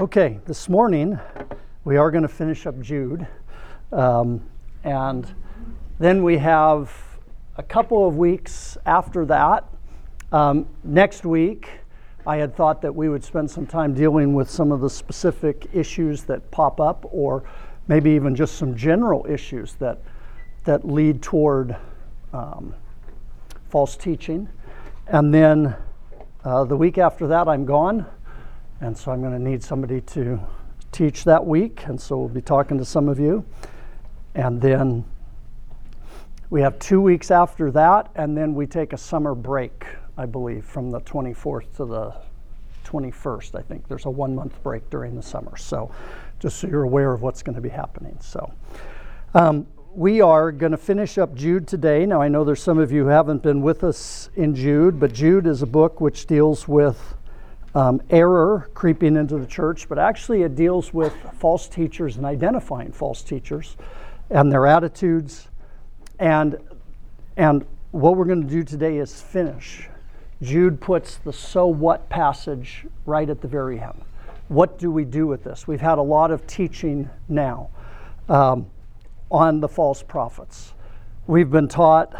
Okay, this morning we are going to finish up Jude. Um, and then we have a couple of weeks after that. Um, next week, I had thought that we would spend some time dealing with some of the specific issues that pop up, or maybe even just some general issues that, that lead toward um, false teaching. And then uh, the week after that, I'm gone. And so I'm going to need somebody to teach that week. And so we'll be talking to some of you. And then we have two weeks after that. And then we take a summer break, I believe, from the 24th to the 21st. I think there's a one month break during the summer. So just so you're aware of what's going to be happening. So. Um, we are going to finish up Jude today. Now, I know there's some of you who haven't been with us in Jude, but Jude is a book which deals with um, error creeping into the church, but actually it deals with false teachers and identifying false teachers and their attitudes. And, and what we're going to do today is finish. Jude puts the so what passage right at the very end. What do we do with this? We've had a lot of teaching now um, on the false prophets. We've been taught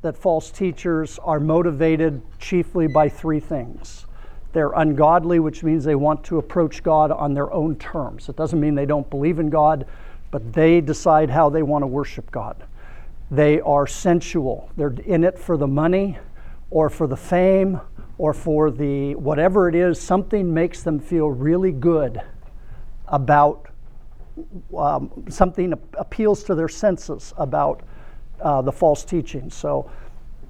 that false teachers are motivated chiefly by three things they're ungodly, which means they want to approach God on their own terms. It doesn't mean they don't believe in God, but they decide how they want to worship God. They are sensual. They're in it for the money or for the fame or for the whatever it is, something makes them feel really good about um, something appeals to their senses about uh, the false teaching. So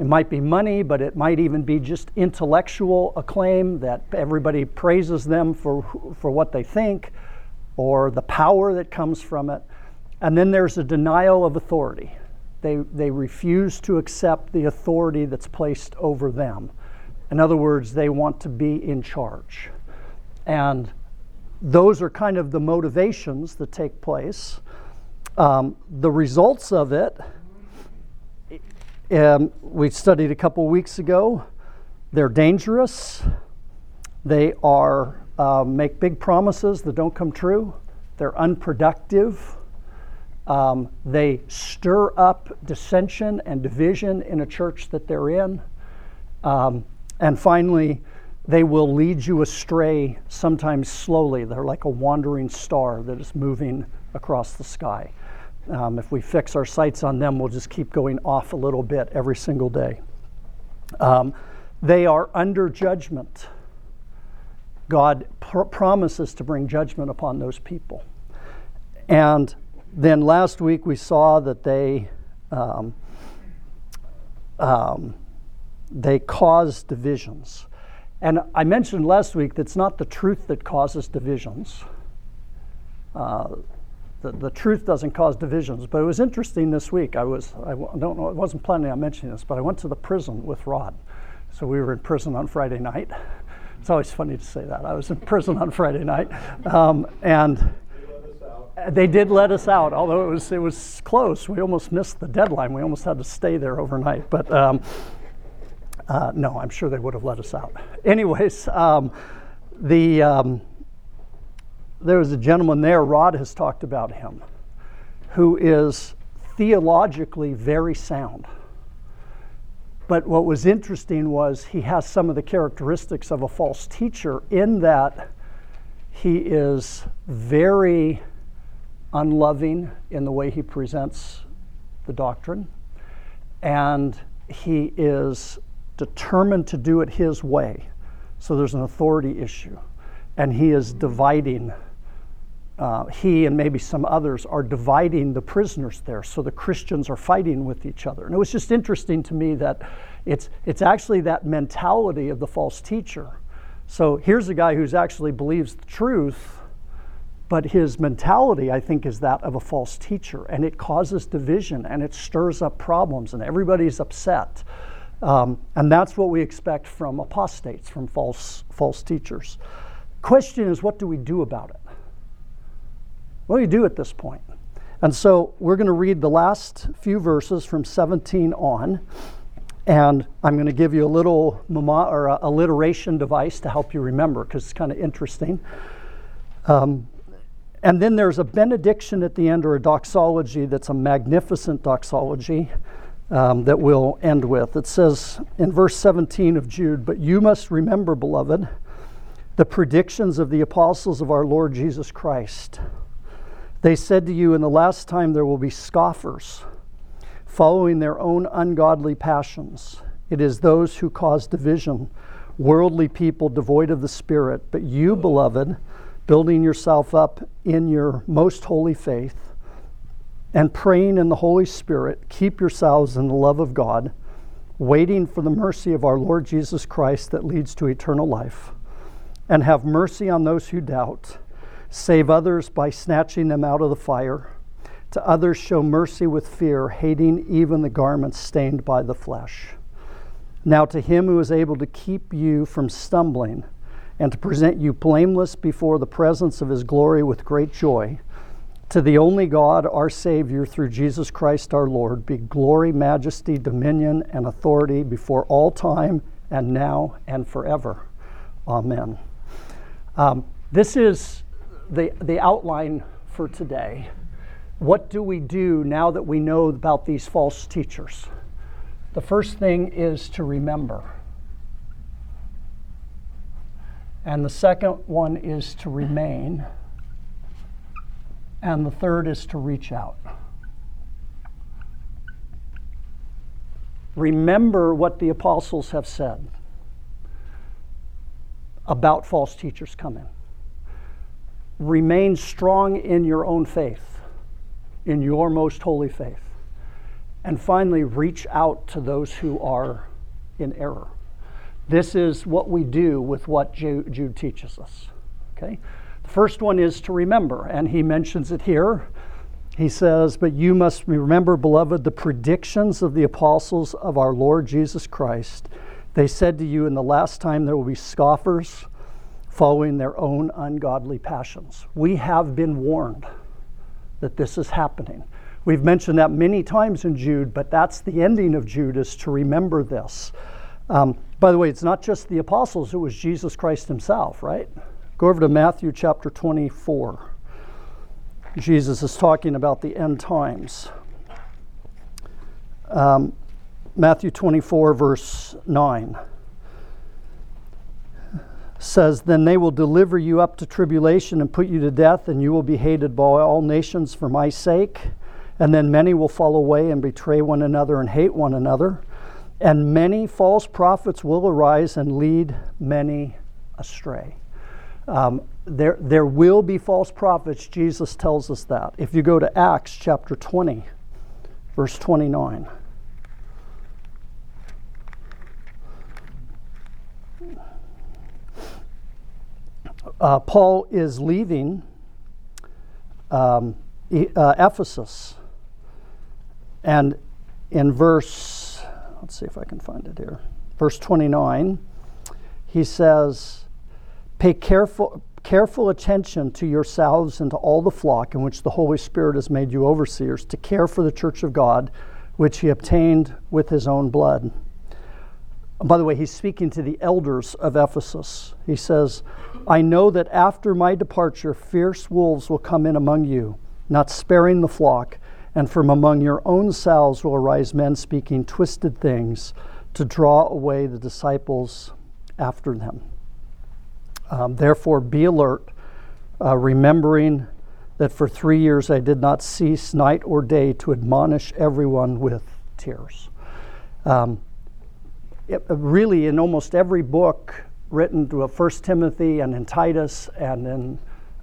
it might be money, but it might even be just intellectual acclaim that everybody praises them for, for what they think or the power that comes from it. And then there's a denial of authority. They, they refuse to accept the authority that's placed over them. In other words, they want to be in charge. And those are kind of the motivations that take place. Um, the results of it um, we studied a couple weeks ago. They're dangerous. They are uh, make big promises that don't come true. They're unproductive. Um, they stir up dissension and division in a church that they're in. Um, and finally, they will lead you astray, sometimes slowly. They're like a wandering star that is moving across the sky. Um, if we fix our sights on them, we'll just keep going off a little bit every single day. Um, they are under judgment. God pr- promises to bring judgment upon those people. And then last week we saw that they um, um, they cause divisions. And I mentioned last week that it's not the truth that causes divisions. Uh, the, the truth doesn't cause divisions. But it was interesting this week. I was, I don't know, I wasn't planning on mentioning this, but I went to the prison with Rod. So we were in prison on Friday night. It's always funny to say that. I was in prison on Friday night. Um, and they did let us out, although it was, it was close. We almost missed the deadline. We almost had to stay there overnight. But um, uh, no, I'm sure they would have let us out. Anyways, um, the um, there was a gentleman there, Rod has talked about him, who is theologically very sound. But what was interesting was he has some of the characteristics of a false teacher in that he is very unloving in the way he presents the doctrine, and he is determined to do it his way. So there's an authority issue, and he is dividing uh, he and maybe some others are dividing the prisoners there. So the Christians are fighting with each other. And it was just interesting to me that it's, it's actually that mentality of the false teacher. So here's a guy who's actually believes the truth, but his mentality, I think, is that of a false teacher. And it causes division and it stirs up problems, and everybody's upset. Um, and that's what we expect from apostates, from false, false teachers. Question is, what do we do about it? What do you do at this point? And so we're going to read the last few verses from 17 on, and I'm going to give you a little mama or alliteration device to help you remember because it's kind of interesting. Um, and then there's a benediction at the end or a doxology that's a magnificent doxology um, that we'll end with. It says in verse 17 of Jude, But you must remember, beloved, the predictions of the apostles of our Lord Jesus Christ. They said to you, In the last time there will be scoffers, following their own ungodly passions. It is those who cause division, worldly people devoid of the Spirit. But you, beloved, building yourself up in your most holy faith and praying in the Holy Spirit, keep yourselves in the love of God, waiting for the mercy of our Lord Jesus Christ that leads to eternal life. And have mercy on those who doubt. Save others by snatching them out of the fire. To others, show mercy with fear, hating even the garments stained by the flesh. Now, to him who is able to keep you from stumbling, and to present you blameless before the presence of his glory with great joy. To the only God, our Savior, through Jesus Christ our Lord, be glory, majesty, dominion, and authority before all time and now and forever. Amen. Um, this is the, the outline for today. What do we do now that we know about these false teachers? The first thing is to remember. And the second one is to remain. And the third is to reach out. Remember what the apostles have said about false teachers coming. Remain strong in your own faith, in your most holy faith. And finally, reach out to those who are in error. This is what we do with what Jude teaches us. Okay? The first one is to remember, and he mentions it here. He says, But you must remember, beloved, the predictions of the apostles of our Lord Jesus Christ. They said to you, In the last time there will be scoffers following their own ungodly passions. We have been warned that this is happening. We've mentioned that many times in Jude, but that's the ending of Jude is to remember this. Um, by the way, it's not just the apostles, it was Jesus Christ himself, right? Go over to Matthew chapter 24. Jesus is talking about the end times. Um, Matthew 24, verse 9 says, Then they will deliver you up to tribulation and put you to death, and you will be hated by all nations for my sake. And then many will fall away and betray one another and hate one another. And many false prophets will arise and lead many astray. Um, there, there will be false prophets. Jesus tells us that. If you go to Acts chapter 20, verse 29. Uh, Paul is leaving um, uh, Ephesus. And in verse Let's see if I can find it here. Verse 29, he says, Pay careful, careful attention to yourselves and to all the flock in which the Holy Spirit has made you overseers, to care for the church of God, which he obtained with his own blood. By the way, he's speaking to the elders of Ephesus. He says, I know that after my departure, fierce wolves will come in among you, not sparing the flock and from among your own selves will arise men speaking twisted things to draw away the disciples after them. Um, therefore, be alert, uh, remembering that for three years I did not cease night or day to admonish everyone with tears. Um, it, really, in almost every book written to First Timothy and in Titus and in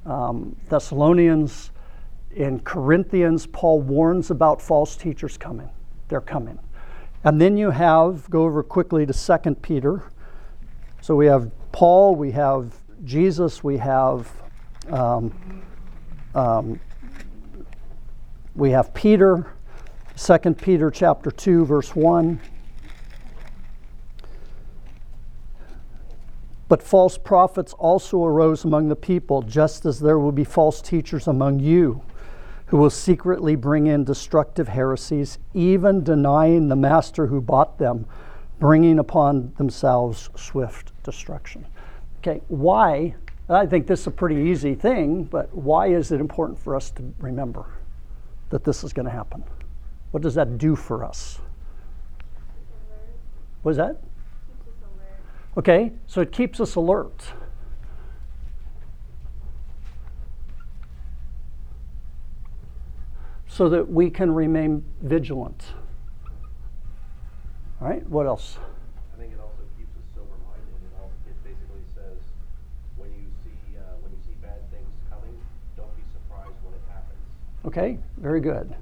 um, Thessalonians, in Corinthians, Paul warns about false teachers coming. They're coming. And then you have, go over quickly to 2 Peter. So we have Paul, we have Jesus, we have um, um, we have Peter, 2 Peter chapter 2, verse 1. But false prophets also arose among the people, just as there will be false teachers among you who will secretly bring in destructive heresies, even denying the master who bought them, bringing upon themselves swift destruction. Okay, why I think this is a pretty easy thing, but why is it important for us to remember that this is going to happen? What does that do for us? What is that? Okay, so it keeps us alert. So that we can remain vigilant. All right, what else? I think it also keeps us sober-minded. It all it basically says when you see uh, when you see bad things coming, don't be surprised when it happens. Okay, very good.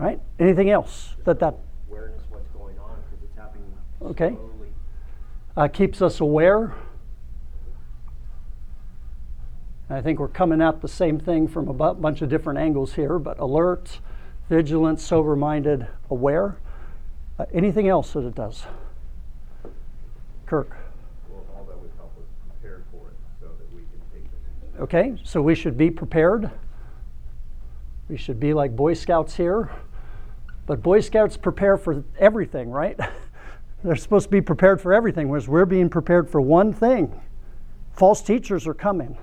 All right, anything else that that Awareness what's going on because it's happening Okay. uh, keeps us aware? I think we're coming at the same thing from a bunch of different angles here, but alert, vigilant, sober minded, aware. Uh, anything else that it does? Kirk. Well, all that would help us prepare for it so that we can take it. Okay, so we should be prepared. We should be like Boy Scouts here. But Boy Scouts prepare for everything, right? They're supposed to be prepared for everything, whereas we're being prepared for one thing. False teachers are coming.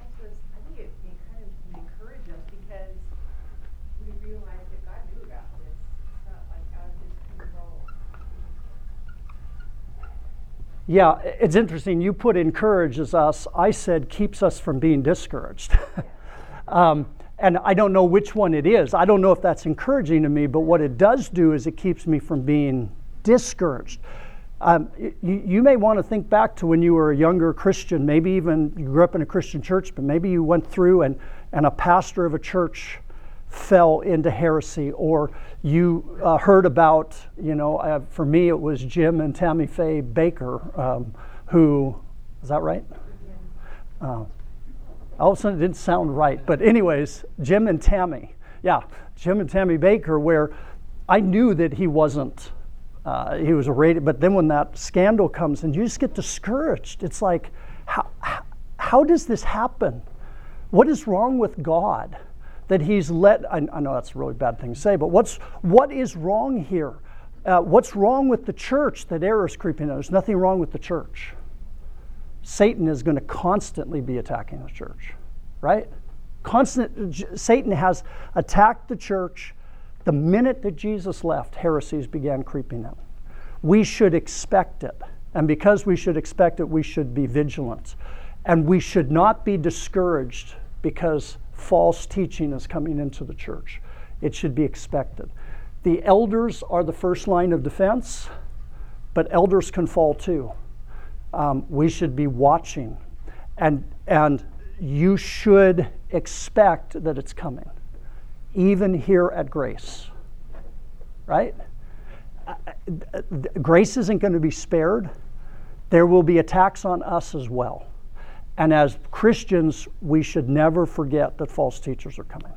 Also, it's- I think it, it kind of can encourage us because we realize that God knew about this. It's not like out of his control. Yeah, it's interesting. You put encourages us. I said keeps us from being discouraged. um, and I don't know which one it is. I don't know if that's encouraging to me, but what it does do is it keeps me from being discouraged. Um, you, you may want to think back to when you were a younger Christian, maybe even you grew up in a Christian church, but maybe you went through and, and a pastor of a church fell into heresy, or you uh, heard about, you know, uh, for me it was Jim and Tammy Faye Bakker, um, who, is that right? Uh, all of a sudden it didn't sound right, but anyways, Jim and Tammy, yeah, Jim and Tammy Bakker, where I knew that he wasn't, uh, he was a rated, but then when that scandal comes and you just get discouraged, it's like, how, how, does this happen? What is wrong with God that He's let? I, I know that's a really bad thing to say, but what's what is wrong here? Uh, what's wrong with the church that error is creeping in? There's nothing wrong with the church. Satan is going to constantly be attacking the church, right? Constant. Satan has attacked the church. The minute that Jesus left, heresies began creeping in. We should expect it, and because we should expect it, we should be vigilant, and we should not be discouraged because false teaching is coming into the church. It should be expected. The elders are the first line of defense, but elders can fall too um, we should be watching and and you should expect that it's coming even here at grace right? Grace isn't going to be spared. There will be attacks on us as well. And as christians we should never forget that false teachers are coming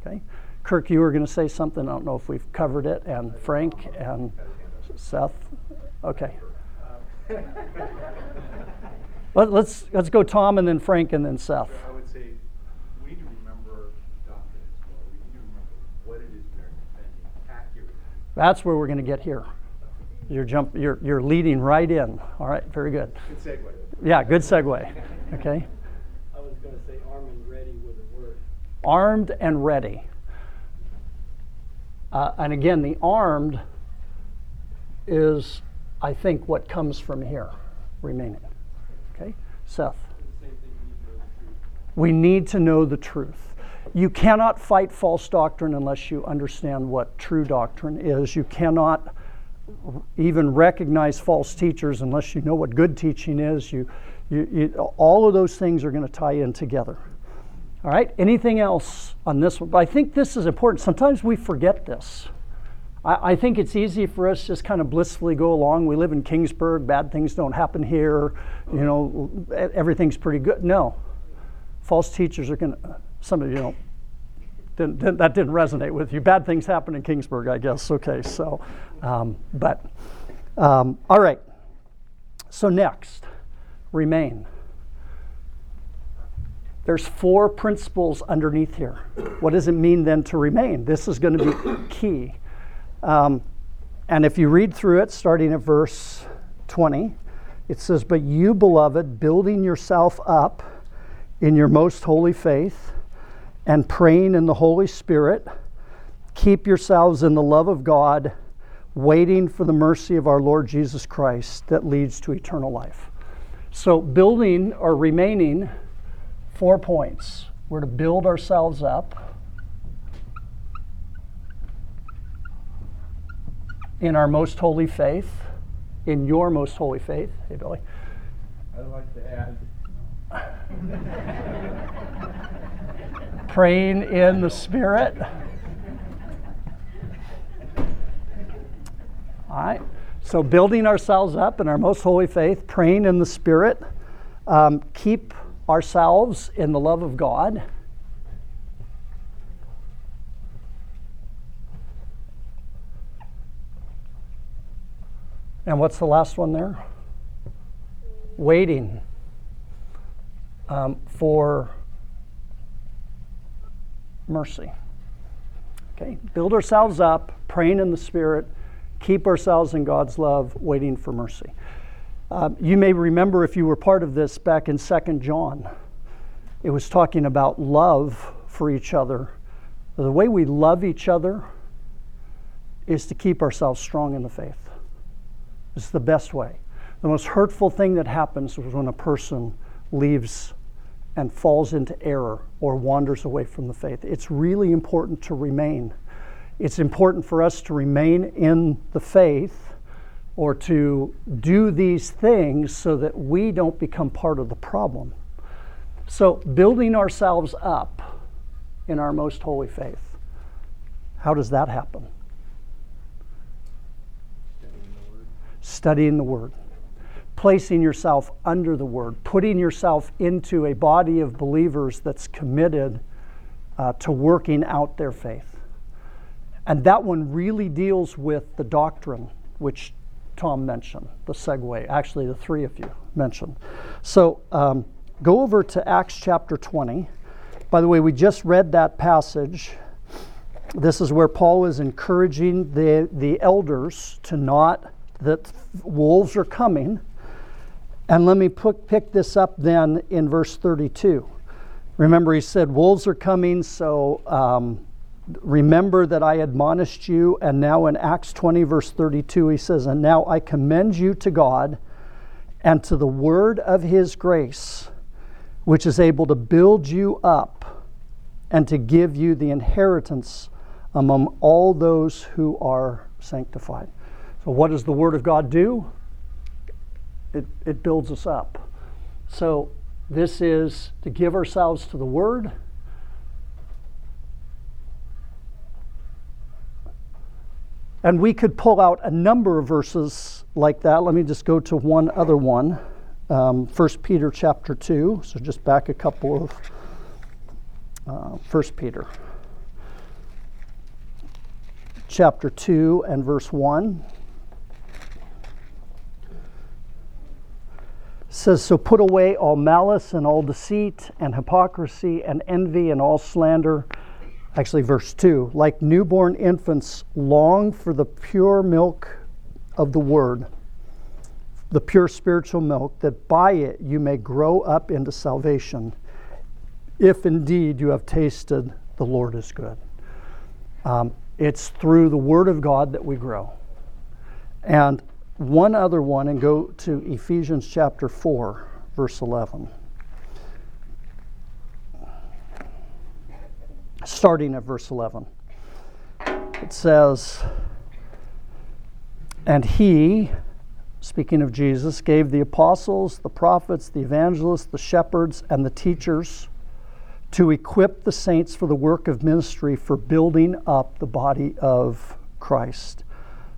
okay? Kirk you were going to say something. I don't know if we've covered it. And frank and seth okay. Let, let's let's go Tom and then Frank and then Seth. I would say we need to remember doctrine as well. We need to remember what it is we are defending accurately. That's where we're going to get here. You're jump. You're you're leading right in. All right, very good. Good segue. Yeah, good segue. Okay, I was going to say armed and ready with a word. armed and ready. Uh, and again, the armed is, I think, what comes from here, remaining. Okay, Seth. It's the same thing We we need to know the truth. You cannot fight false doctrine unless you understand what true doctrine is. You cannot even recognize false teachers unless you know what good teaching is. You, you, you, all of those things are going to tie in together. All right, anything else on this one? But I think this is important. Sometimes we forget this. I, I think it's easy for us just kind of blissfully go along. We live in Kingsburg, bad things don't happen here, you know, everything's pretty good. No, false teachers are going to, some of you don't, didn't, didn't, that didn't resonate with you. Bad things happen in Kingsburg, I guess. Okay, so, um, but, um, all right. So next, remain. There's four principles underneath here. What does it mean then to remain? This is going to be key. Um, and if you read through it, starting at verse 20, It says, But you, beloved, building yourself up in your most holy faith and praying in the Holy Spirit, keep yourselves in the love of God, waiting for the mercy of our Lord Jesus Christ that leads to eternal life. So, building or remaining, four points. We're to build ourselves up in our most holy faith, in your most holy faith. Hey, Billy. I'd like to add, Praying in the Spirit. All right. So, building ourselves up in our most holy faith, praying in the Spirit, um, keep ourselves in the love of God. And what's the last one there? Waiting um, for mercy. Okay, build ourselves up, praying in the Spirit, keep ourselves in God's love, waiting for mercy. Um, you may remember if you were part of this back in 2 John, it was talking about love for each other. The way we love each other is to keep ourselves strong in the faith. It's the best way. The most hurtful thing that happens is when a person leaves and falls into error or wanders away from the faith. It's really important to remain. It's important for us to remain in the faith or to do these things so that we don't become part of the problem. So, building ourselves up in our most holy faith. How does that happen? Studying the Word placing yourself under the word, putting yourself into a body of believers that's committed uh, to working out their faith. And that one really deals with the doctrine, which Tom mentioned, the segue, actually, the three of you mentioned. So um, go over to Acts chapter 20. By the way, we just read that passage. This is where Paul is encouraging the, the elders to not, that wolves are coming and let me pick this up then in verse 32. Remember, he said, Wolves are coming, so um, remember that I admonished you. And now in Acts 20, verse 32, he says, And now I commend you to God and to the word of his grace, which is able to build you up and to give you the inheritance among all those who are sanctified. So, what does the word of God do? It, it builds us up. So, this is to give ourselves to the Word. And we could pull out a number of verses like that. Let me just go to one other one. Um, 1 Peter chapter 2. So just back a couple of uh, 1 Peter chapter 2 and verse 1. Says, So put away all malice and all deceit and hypocrisy and envy and all slander. Actually, verse 2 like newborn infants, long for the pure milk of the word, the pure spiritual milk, that by it you may grow up into salvation, if indeed you have tasted the Lord is good. Um, it's through the Word of God that we grow. And one other one and go to Ephesians chapter 4, verse 11. Starting at verse 11. It says, And he, speaking of Jesus, gave the apostles, the prophets, the evangelists, the shepherds, and the teachers to equip the saints for the work of ministry for building up the body of Christ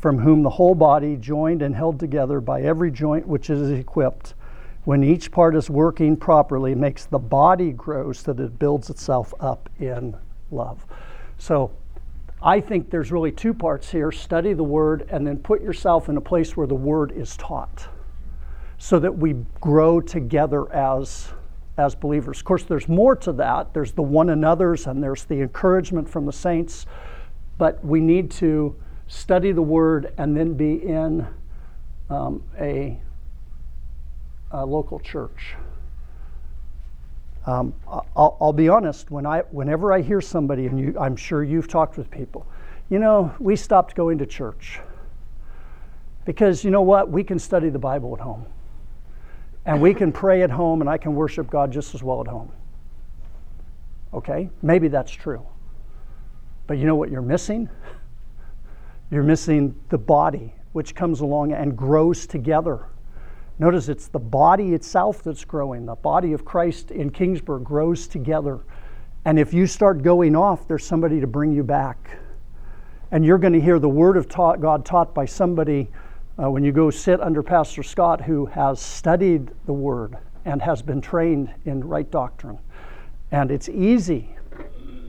from whom the whole body, joined and held together by every joint which is equipped, when each part is working properly, makes the body grow so that it builds itself up in love. So I think there's really two parts here study the word and then put yourself in a place where the word is taught so that we grow together as as believers. Of course, there's more to that. There's the one another's and there's the encouragement from the saints, but we need to study the word and then be in um, a, a, local church. Um, I'll, I'll, be honest. When I, whenever I hear somebody, and you, I'm sure you've talked with people, you know, we stopped going to church because you know what? We can study the Bible at home and we can pray at home and I can worship God just as well at home. Okay? Maybe that's true. But you know what you're missing? You're missing the body, which comes along and grows together. Notice it's the body itself that's growing. The body of Christ in Kingsburg grows together. And if you start going off, there's somebody to bring you back. And you're going to hear the word of taught, God taught by somebody uh, when you go sit under Pastor Scott, who has studied the Word and has been trained in right doctrine. And it's easy,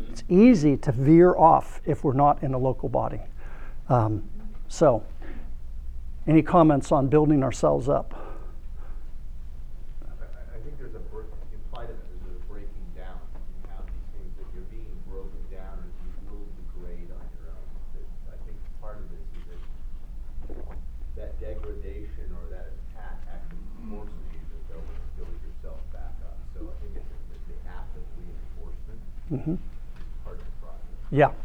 it's easy to veer off if we're not in a local body. Um, so, any comments on building ourselves up? I think there's a break, implied that there's a breaking down. You have these things that you're being broken down or you will degrade on your own. I think part of this is that that degradation or that attack actually forces you to build, build yourself back up. So I think it's, it's the act of reinforcement. Mm-hmm. Yeah.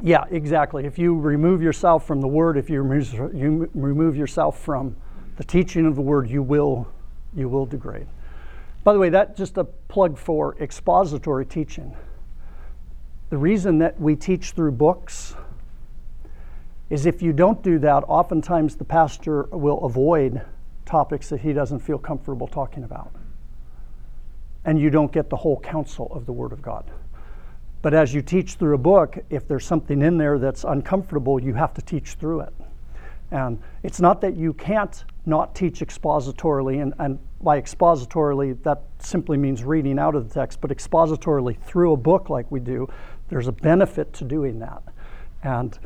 Yeah, exactly. If you remove yourself from the word, if you remove, you remove yourself from the teaching of the word, you will, you will degrade. By the way, that just a plug for expository teaching. The reason that we teach through books is if you don't do that, oftentimes the pastor will avoid topics that he doesn't feel comfortable talking about and you don't get the whole counsel of the Word of God. But as you teach through a book, if there's something in there that's uncomfortable, you have to teach through it. And it's not that you can't not teach expositorily, and, and by expositorily, that simply means reading out of the text, but expositorily through a book like we do, there's a benefit to doing that. And,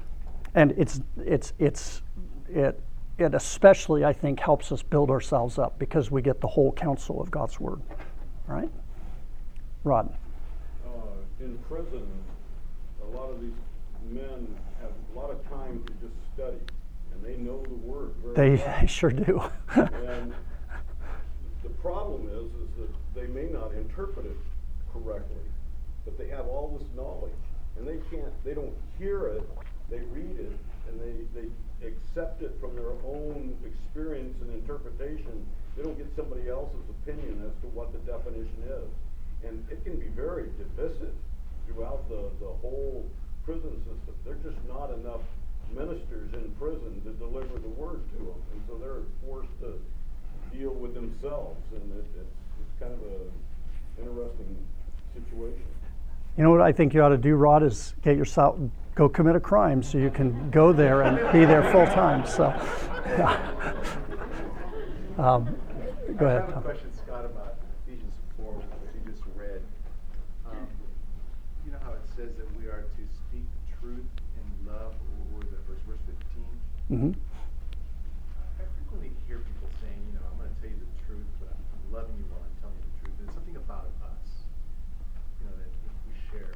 and it's, it's, it's, it, it especially, I think, helps us build ourselves up because we get the whole counsel of God's Word right? Rod. In prison, a lot of these men have a lot of time to just study, and they know the word very they, well. They sure do. and the problem is, is that they may not interpret it correctly, but they have all this knowledge, and they can't, they don't hear it, they read it, and they, they accept it from their own experience and interpretation. They don't get somebody else's opinion as to what the definition is. And it can be very divisive throughout the, the whole prison system. There's just not enough ministers in prison to deliver the word to them. And so they're forced to deal with themselves. And it, it's, it's kind of an interesting situation. You know what I think you ought to do, Rod, is get yourself go commit a crime so you can go there and be there full time. So, yeah. Um, go ahead. I have a question, Scott, about Ephesians 4, which you just read. Um, you know how it says that we are to speak the truth in love, or was it verse, verse 15? Mm-hmm. I frequently hear people saying, you know, I'm going to tell you the truth, but I'm, I'm loving you while I'm telling you the truth. There's something about us, you know, that we share.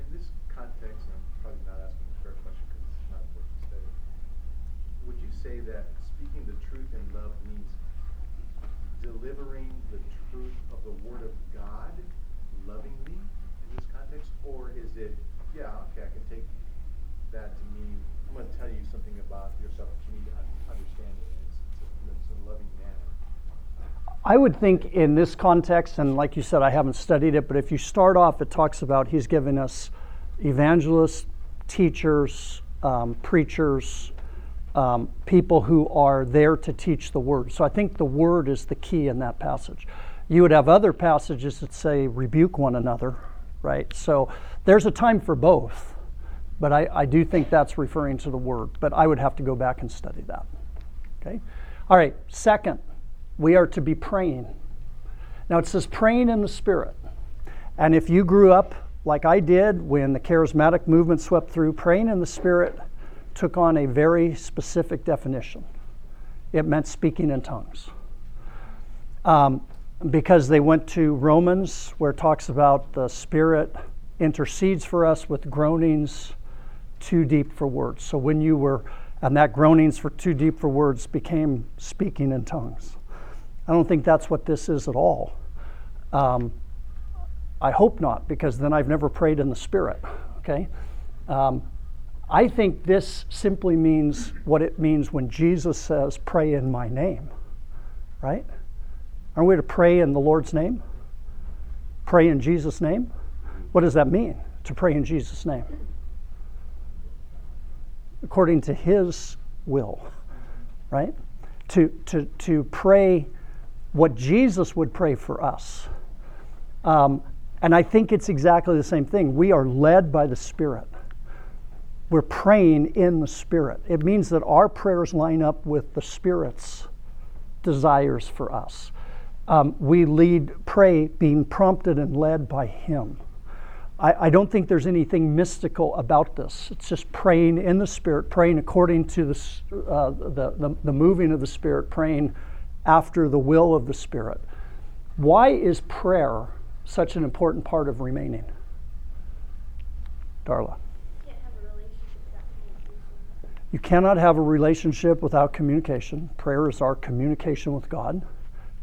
In this context, I'm probably not asking a fair question because it's not a work study. would think in this context, and like you said, I haven't studied it, but if you start off, it talks about he's given us evangelists, teachers, um, preachers, um, people who are there to teach the word. So I think the word is the key in that passage. You would have other passages that say rebuke one another, right? So there's a time for both. But I, I do think that's referring to the Word. But I would have to go back and study that. Okay? All right, second, we are to be praying. Now it says praying in the Spirit. And if you grew up like I did when the charismatic movement swept through, praying in the Spirit took on a very specific definition. It meant speaking in tongues. Um, because they went to Romans, where it talks about the Spirit intercedes for us with groanings too deep for words. So when you were, and that groanings for too deep for words became speaking in tongues. I don't think that's what this is at all. Um, I hope not, because then I've never prayed in the Spirit. Okay? Um, I think this simply means what it means when Jesus says, Pray in my name. Right? Aren't we to pray in the Lord's name? Pray in Jesus' name? What does that mean, to pray in Jesus' name? According to His will, right? To, to, to pray what Jesus would pray for us. Um, and I think it's exactly the same thing. We are led by the Spirit. We're praying in the Spirit. It means that our prayers line up with the Spirit's desires for us. Um, we lead, pray, being prompted and led by Him. I, I, don't think there's anything mystical about this. It's just praying in the Spirit, praying according to the, uh, the, the, the moving of the Spirit, praying after the will of the Spirit. Why is prayer such an important part of remaining? Darla. You cannot have a relationship without communication. Prayer is our communication with God.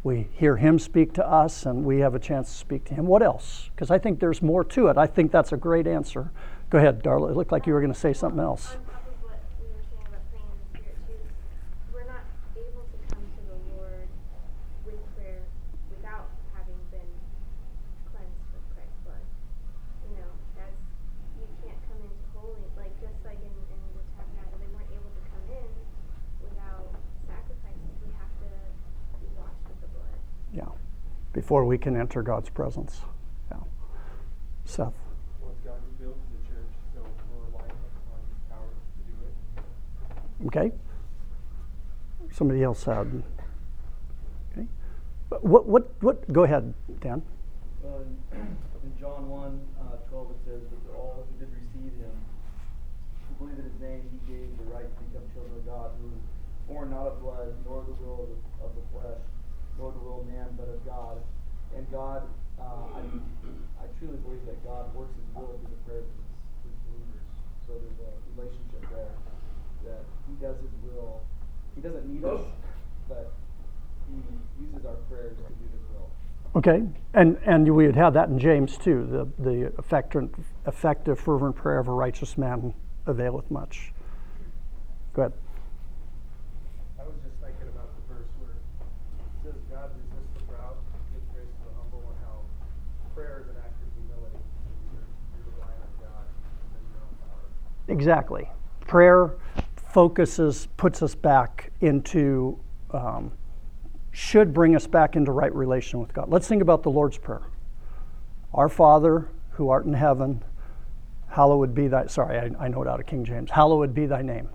We hear Him speak to us, and we have a chance to speak to Him. What else? Because I think there's more to it. I think that's a great answer. Go ahead, Darla. It looked like you were going to say something else. Um, before we can enter God's presence. Yeah. Seth. Well, God revealed to the church, so we're relying on His power to do it. Okay. Somebody else had. Okay. What, what, what, go ahead, Dan. Uh, in John 1 uh, 12, it says, But to all who did receive him, who believe in his name, he gave the right to become children of God, who born not of blood, nor the will of the flesh, nor the will of man, but of God. And God, uh, I, I truly believe that God works His will through the prayers of His, his believers. So there's a relationship there that He does His will. He doesn't need us, but He uses our prayers to do His will. Okay, and and we had had that in James too. The the effective, effective fervent prayer of a righteous man availeth much. Go ahead. Exactly. Prayer focuses, puts us back into, um, should bring us back into right relation with God. Let's think about the Lord's Prayer. Our Father, who art in heaven, hallowed be thy, sorry, I, I know it out of King James, hallowed be thy name.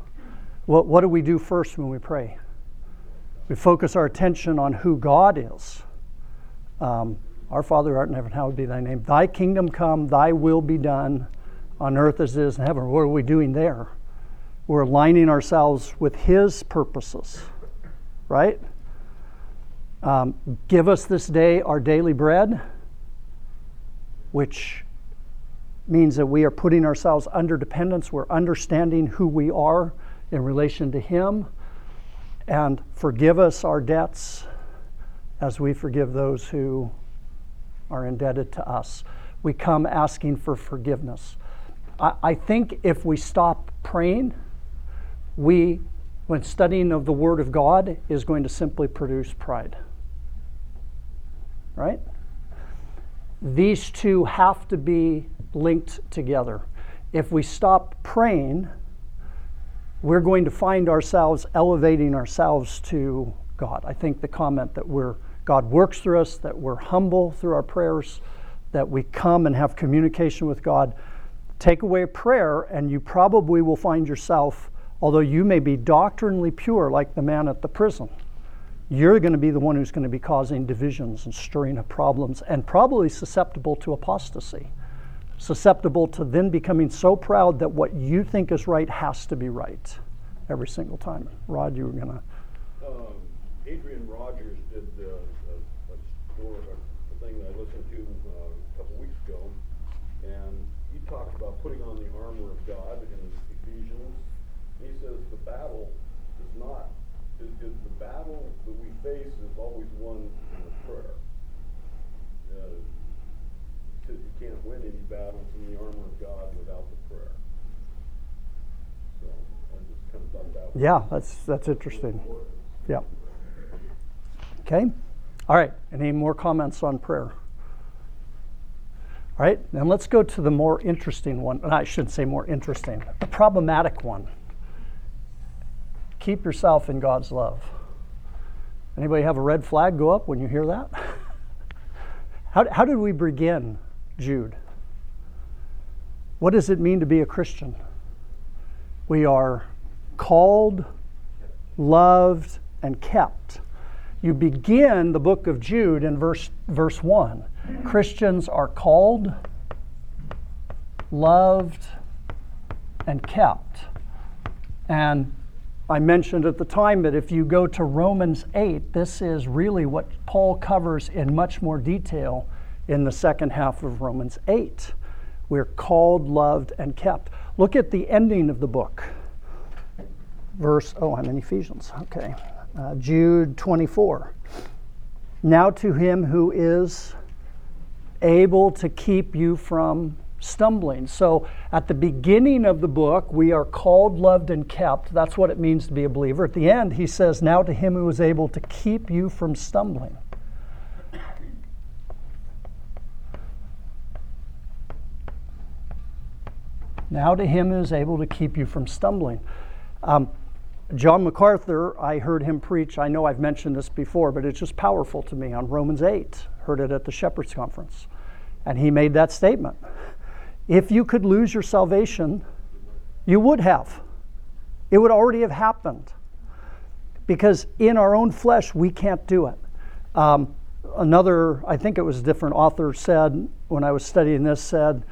What, what do we do first when we pray? We focus our attention on who God is. Um, our Father, who art in heaven, hallowed be thy name. Thy kingdom come, thy will be done on earth as it is in heaven. What are we doing there? We're aligning ourselves with His purposes, right? Um, give us this day our daily bread, which means that we are putting ourselves under dependence. We're understanding who we are in relation to Him. And forgive us our debts as we forgive those who are indebted to us. We come asking for forgiveness. I, think if we stop praying, we, when studying of the Word of God, is going to simply produce pride. Right? These two have to be linked together. If we stop praying, we're going to find ourselves elevating ourselves to God. I think the comment that we're God works through us, that we're humble through our prayers, that we come and have communication with God, Take away prayer, and you probably will find yourself, although you may be doctrinally pure like the man at the prison, you're going to be the one who's going to be causing divisions and stirring up problems and probably susceptible to apostasy. Susceptible to then becoming so proud that what you think is right has to be right every single time. Rod, you were going to. Um, Adrian Rogers did uh, a, a story, a thing that I listened to uh, a couple weeks ago, and he talked about putting on the armor of God in Ephesians. He says the battle is not is, is the battle that we face is always won in the prayer. Uh, says you can't win any battles in the armor of God without the prayer. So I just kind of thought that. was Yeah, that's, that's interesting. Yeah. Okay. All right. Any more comments on prayer? All right. Then let's go to the more interesting one. I shouldn't say more interesting, the problematic one. Keep yourself in God's love. Anybody have a red flag go up when you hear that? How, how did we begin Jude? What does it mean to be a Christian? We are called, loved, and kept. You begin the book of Jude in verse, verse 1. Christians are called, loved, and kept. And I mentioned at the time that if you go to Romans 8, this is really what Paul covers in much more detail in the second half of Romans 8. We're called, loved, and kept. Look at the ending of the book. Verse, oh, I'm in Ephesians. Okay. Uh, Jude 24. Now to him who is able to keep you from stumbling. So at the beginning of the book, we are called, loved, and kept. That's what it means to be a believer. At the end, he says, Now to him who is able to keep you from stumbling. Now to him who is able to keep you from stumbling. Um, John MacArthur, I heard him preach. I know I've mentioned this before, but it's just powerful to me on Romans 8. Heard it at the Shepherds Conference. And he made that statement. If you could lose your salvation, you would have. It would already have happened. Because in our own flesh, we can't do it. Um, another, I think it was a different author, said, when I was studying this, said,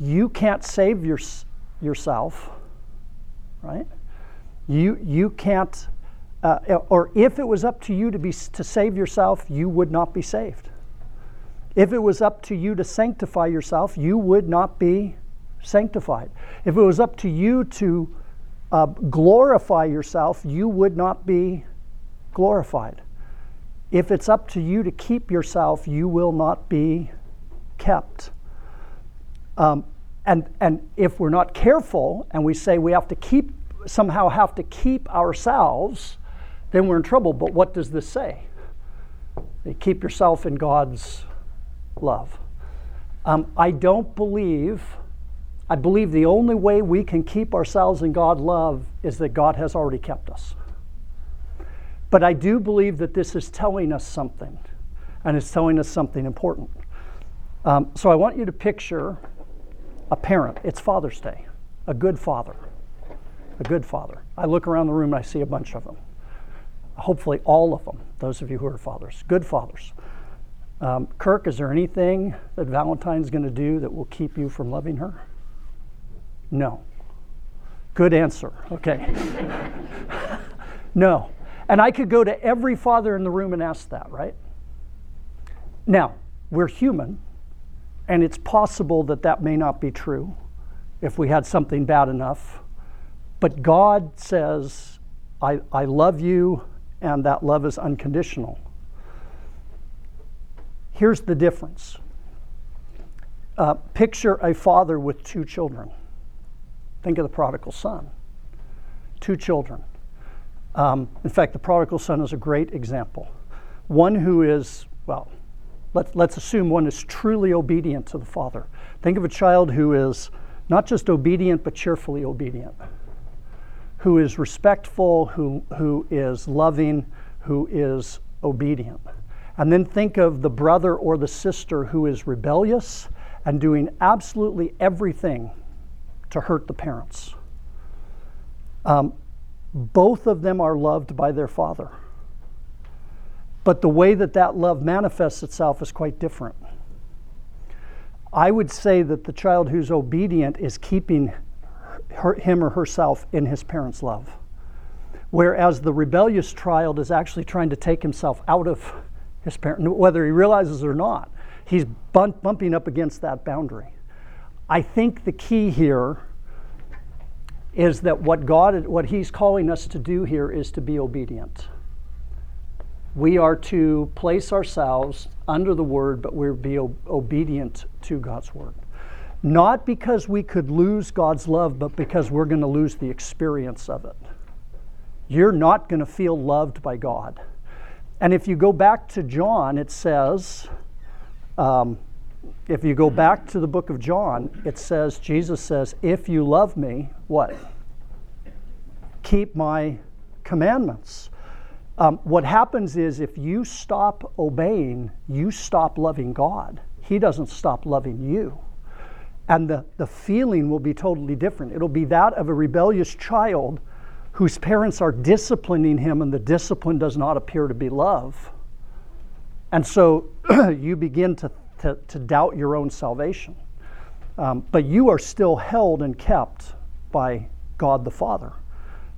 You can't save your, yourself, right? You, you can't, uh, or if it was up to you to, be, to save yourself, you would not be saved. If it was up to you to sanctify yourself, you would not be sanctified. If it was up to you to uh, glorify yourself, you would not be glorified. If it's up to you to keep yourself, you will not be kept. Um, and, and if we're not careful and we say we have to keep, somehow have to keep ourselves, then we're in trouble. But what does this say? You keep yourself in God's love. Um, I don't believe, I believe the only way we can keep ourselves in God's love is that God has already kept us. But I do believe that this is telling us something, and it's telling us something important. Um, so I want you to picture a parent. It's Father's Day, a good father. A good father. I look around the room and I see a bunch of them. Hopefully, all of them, those of you who are fathers, good fathers. Um, Kirk, is there anything that Valentine's going to do that will keep you from loving her? No. Good answer. Okay. no. And I could go to every father in the room and ask that, right? Now, we're human, and it's possible that that may not be true if we had something bad enough. But God says, I, I love you, and that love is unconditional. Here's the difference uh, picture a father with two children. Think of the prodigal son. Two children. Um, in fact, the prodigal son is a great example. One who is, well, let, let's assume one is truly obedient to the father. Think of a child who is not just obedient, but cheerfully obedient, who is respectful, who, who is loving, who is obedient. And then think of the brother or the sister who is rebellious and doing absolutely everything to hurt the parents. Um, both of them are loved by their father. But the way that that love manifests itself is quite different. I would say that the child who's obedient is keeping her, him or herself in his parents' love. Whereas the rebellious child is actually trying to take himself out of his parent, whether he realizes or not. He's bump, bumping up against that boundary. I think the key here is that what God, what He's calling us to do here is to be obedient. We are to place ourselves under the Word, but we're be obedient to God's Word. Not because we could lose God's love, but because we're going to lose the experience of it. You're not going to feel loved by God. And if you go back to John, it says, um, if you go back to the book of John, it says, Jesus says, If you love me, what? Keep my commandments. Um, what happens is if you stop obeying, you stop loving God. He doesn't stop loving you. And the, the feeling will be totally different. It'll be that of a rebellious child whose parents are disciplining him, and the discipline does not appear to be love. And so you begin to, to, to, doubt your own salvation. Um, but you are still held and kept by God the Father,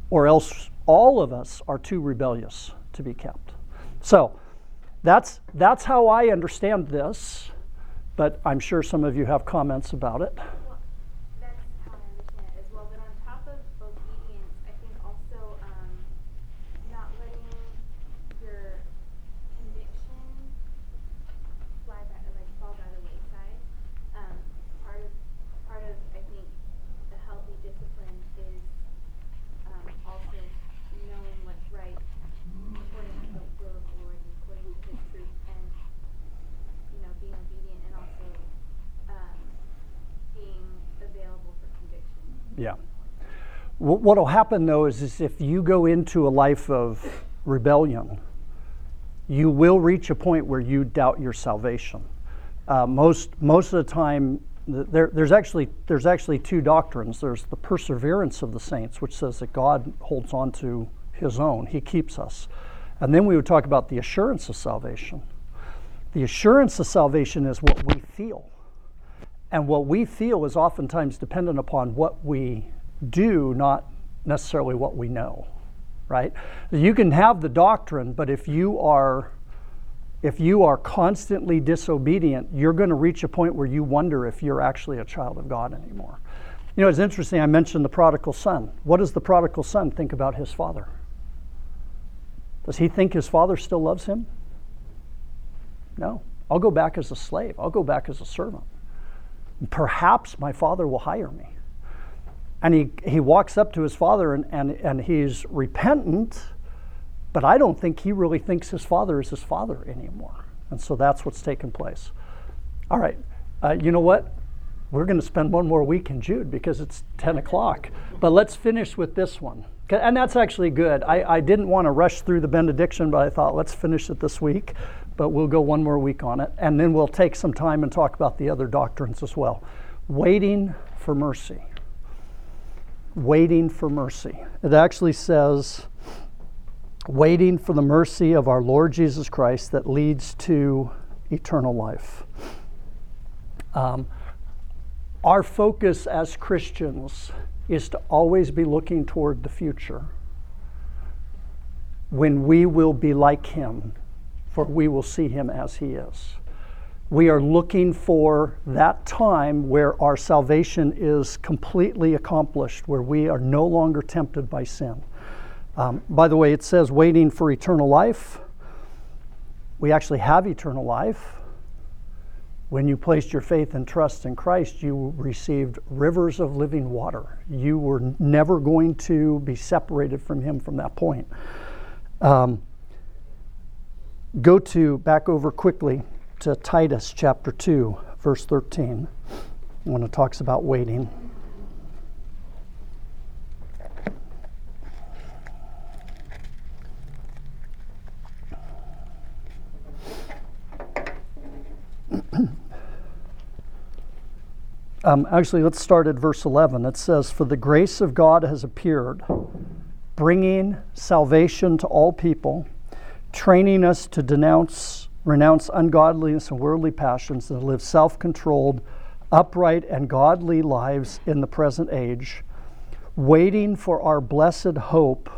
or else all of us are too rebellious to be kept. So that's, that's how I understand this, but I'm sure some of you have comments about it. Well, that's how I understand it as well. But on top of obedience, I think also um, not letting your conviction fly by, like fall by the wayside. Um, part of part of I think a healthy discipline is um, also knowing what's right according to the will of the Lord and according to His truth, and you know being obedient and also um, being available for conviction. Yeah. What will happen though is, is if you go into a life of rebellion, you will reach a point where you doubt your salvation. Uh, most most of the time, there, there's actually there's actually two doctrines. There's the perseverance of the saints, which says that God holds on to His own; He keeps us, and then we would talk about the assurance of salvation. The assurance of salvation is what we feel. And what we feel is oftentimes dependent upon what we do, not necessarily what we know, right? You can have the doctrine, but if you are if you are constantly disobedient, you're going to reach a point where you wonder if you're actually a child of God anymore. You know, it's interesting. I mentioned the prodigal son. What does the prodigal son think about his father? Does he think his father still loves him? No. I'll go back as a slave. I'll go back as a servant. Perhaps my father will hire me. And he, he walks up to his father and, and, and he's repentant, but I don't think he really thinks his father is his father anymore. And so that's what's taken place. All right, uh, you know what? We're going to spend one more week in Jude because it's 10 o'clock. But let's finish with this one. And that's actually good. I, I didn't want to rush through the benediction, but I thought let's finish it this week. But we'll go one more week on it. And then we'll take some time and talk about the other doctrines as well. Waiting for mercy. Waiting for mercy. It actually says, waiting for the mercy of our Lord Jesus Christ that leads to eternal life. Um, our focus as Christians is to always be looking toward the future when we will be like Him, for we will see Him as He is. We are looking for that time where our salvation is completely accomplished, where we are no longer tempted by sin. Um, by the way, it says waiting for eternal life. We actually have eternal life. When you placed your faith and trust in Christ, you received rivers of living water. You were never going to be separated from Him from that point. Um, go to back over quickly to Titus chapter 2, verse 13, when it talks about waiting. Um, actually, let's start at verse 11. It says, For the grace of God has appeared, bringing salvation to all people, training us to denounce, renounce ungodliness and worldly passions, and live self controlled, upright, and godly lives in the present age, waiting for our blessed hope,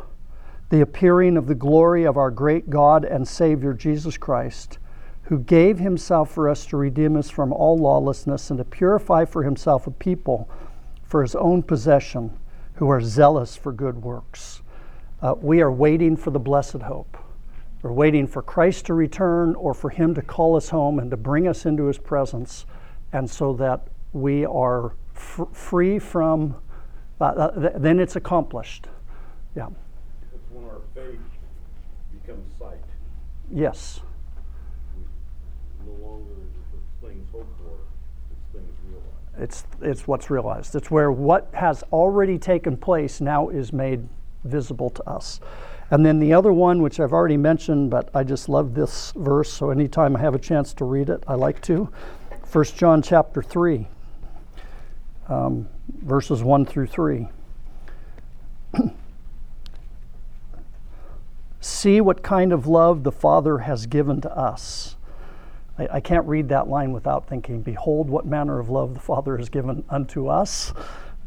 the appearing of the glory of our great God and Savior Jesus Christ who gave himself for us to redeem us from all lawlessness and to purify for himself a people for his own possession who are zealous for good works. Uh, we are waiting for the blessed hope. We're waiting for Christ to return or for him to call us home and to bring us into his presence, and so that we are f- free from, uh, uh, th- then it's accomplished. Yeah. It's when our faith becomes sight. Yes. No longer things hoped for, it's things realized. It's, it's what's realized. It's where what has already taken place now is made visible to us. And then the other one, which I've already mentioned, but I just love this verse, so anytime I have a chance to read it, I like to. 1 John chapter 3, um, verses 1 through 3. See what kind of love the Father has given to us. I, I can't read that line without thinking, Behold, what manner of love the Father has given unto us,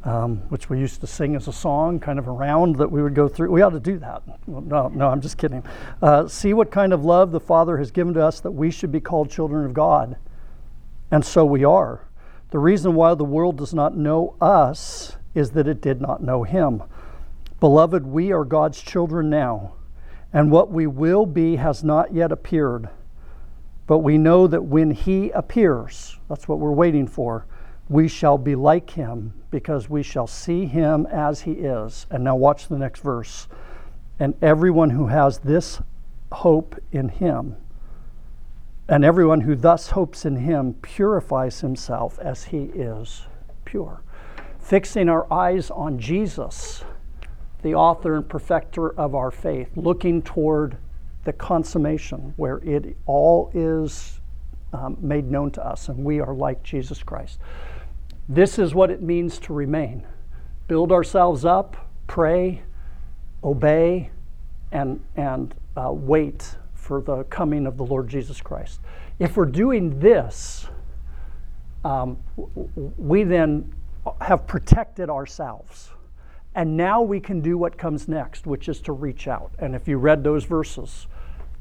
um, which we used to sing as a song, kind of around that we would go through. We ought to do that. No, no, I'm just kidding. Uh, see what kind of love the Father has given to us that we should be called children of God. And so we are. The reason why the world does not know us is that it did not know Him. Beloved, we are God's children now, and what we will be has not yet appeared. But we know that when he appears, that's what we're waiting for, we shall be like him because we shall see him as he is. And now watch the next verse. And everyone who has this hope in him, and everyone who thus hopes in him purifies himself as he is pure. Fixing our eyes on Jesus, the author and perfecter of our faith, looking toward the consummation where it all is um, made known to us and we are like Jesus Christ. This is what it means to remain. Build ourselves up, pray, obey, and, and uh, wait for the coming of the Lord Jesus Christ. If we're doing this, um, we then have protected ourselves. And now we can do what comes next, which is to reach out. And if you read those verses,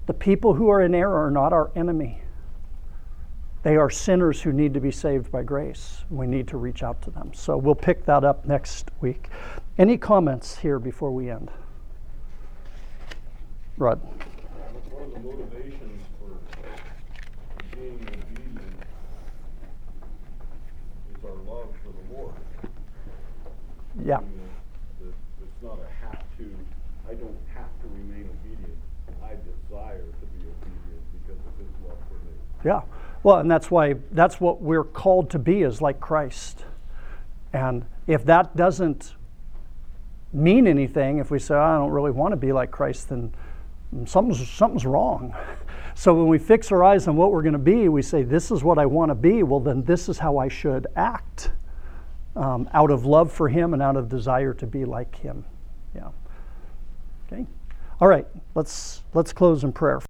the people who are in error are not our enemy. They are sinners who need to be saved by grace. We need to reach out to them. So we'll pick that up next week. Any comments here before we end? Rod. One of the motivations for being obedient is our love for the Lord. Yeah. It's not a have to, I don't have to remain obedient. I desire to be obedient because of his love for me. Yeah. Well, and that's why that's what we're called to be is like Christ. And if that doesn't mean anything, if we say, I don't really want to be like Christ, then something's, something's wrong. So when we fix our eyes on what we're going to be, we say, This is what I want to be, well, then this is how I should act um, out of love for Him and out of desire to be like Him. Yeah. Okay. All right, let's, let's close in prayer.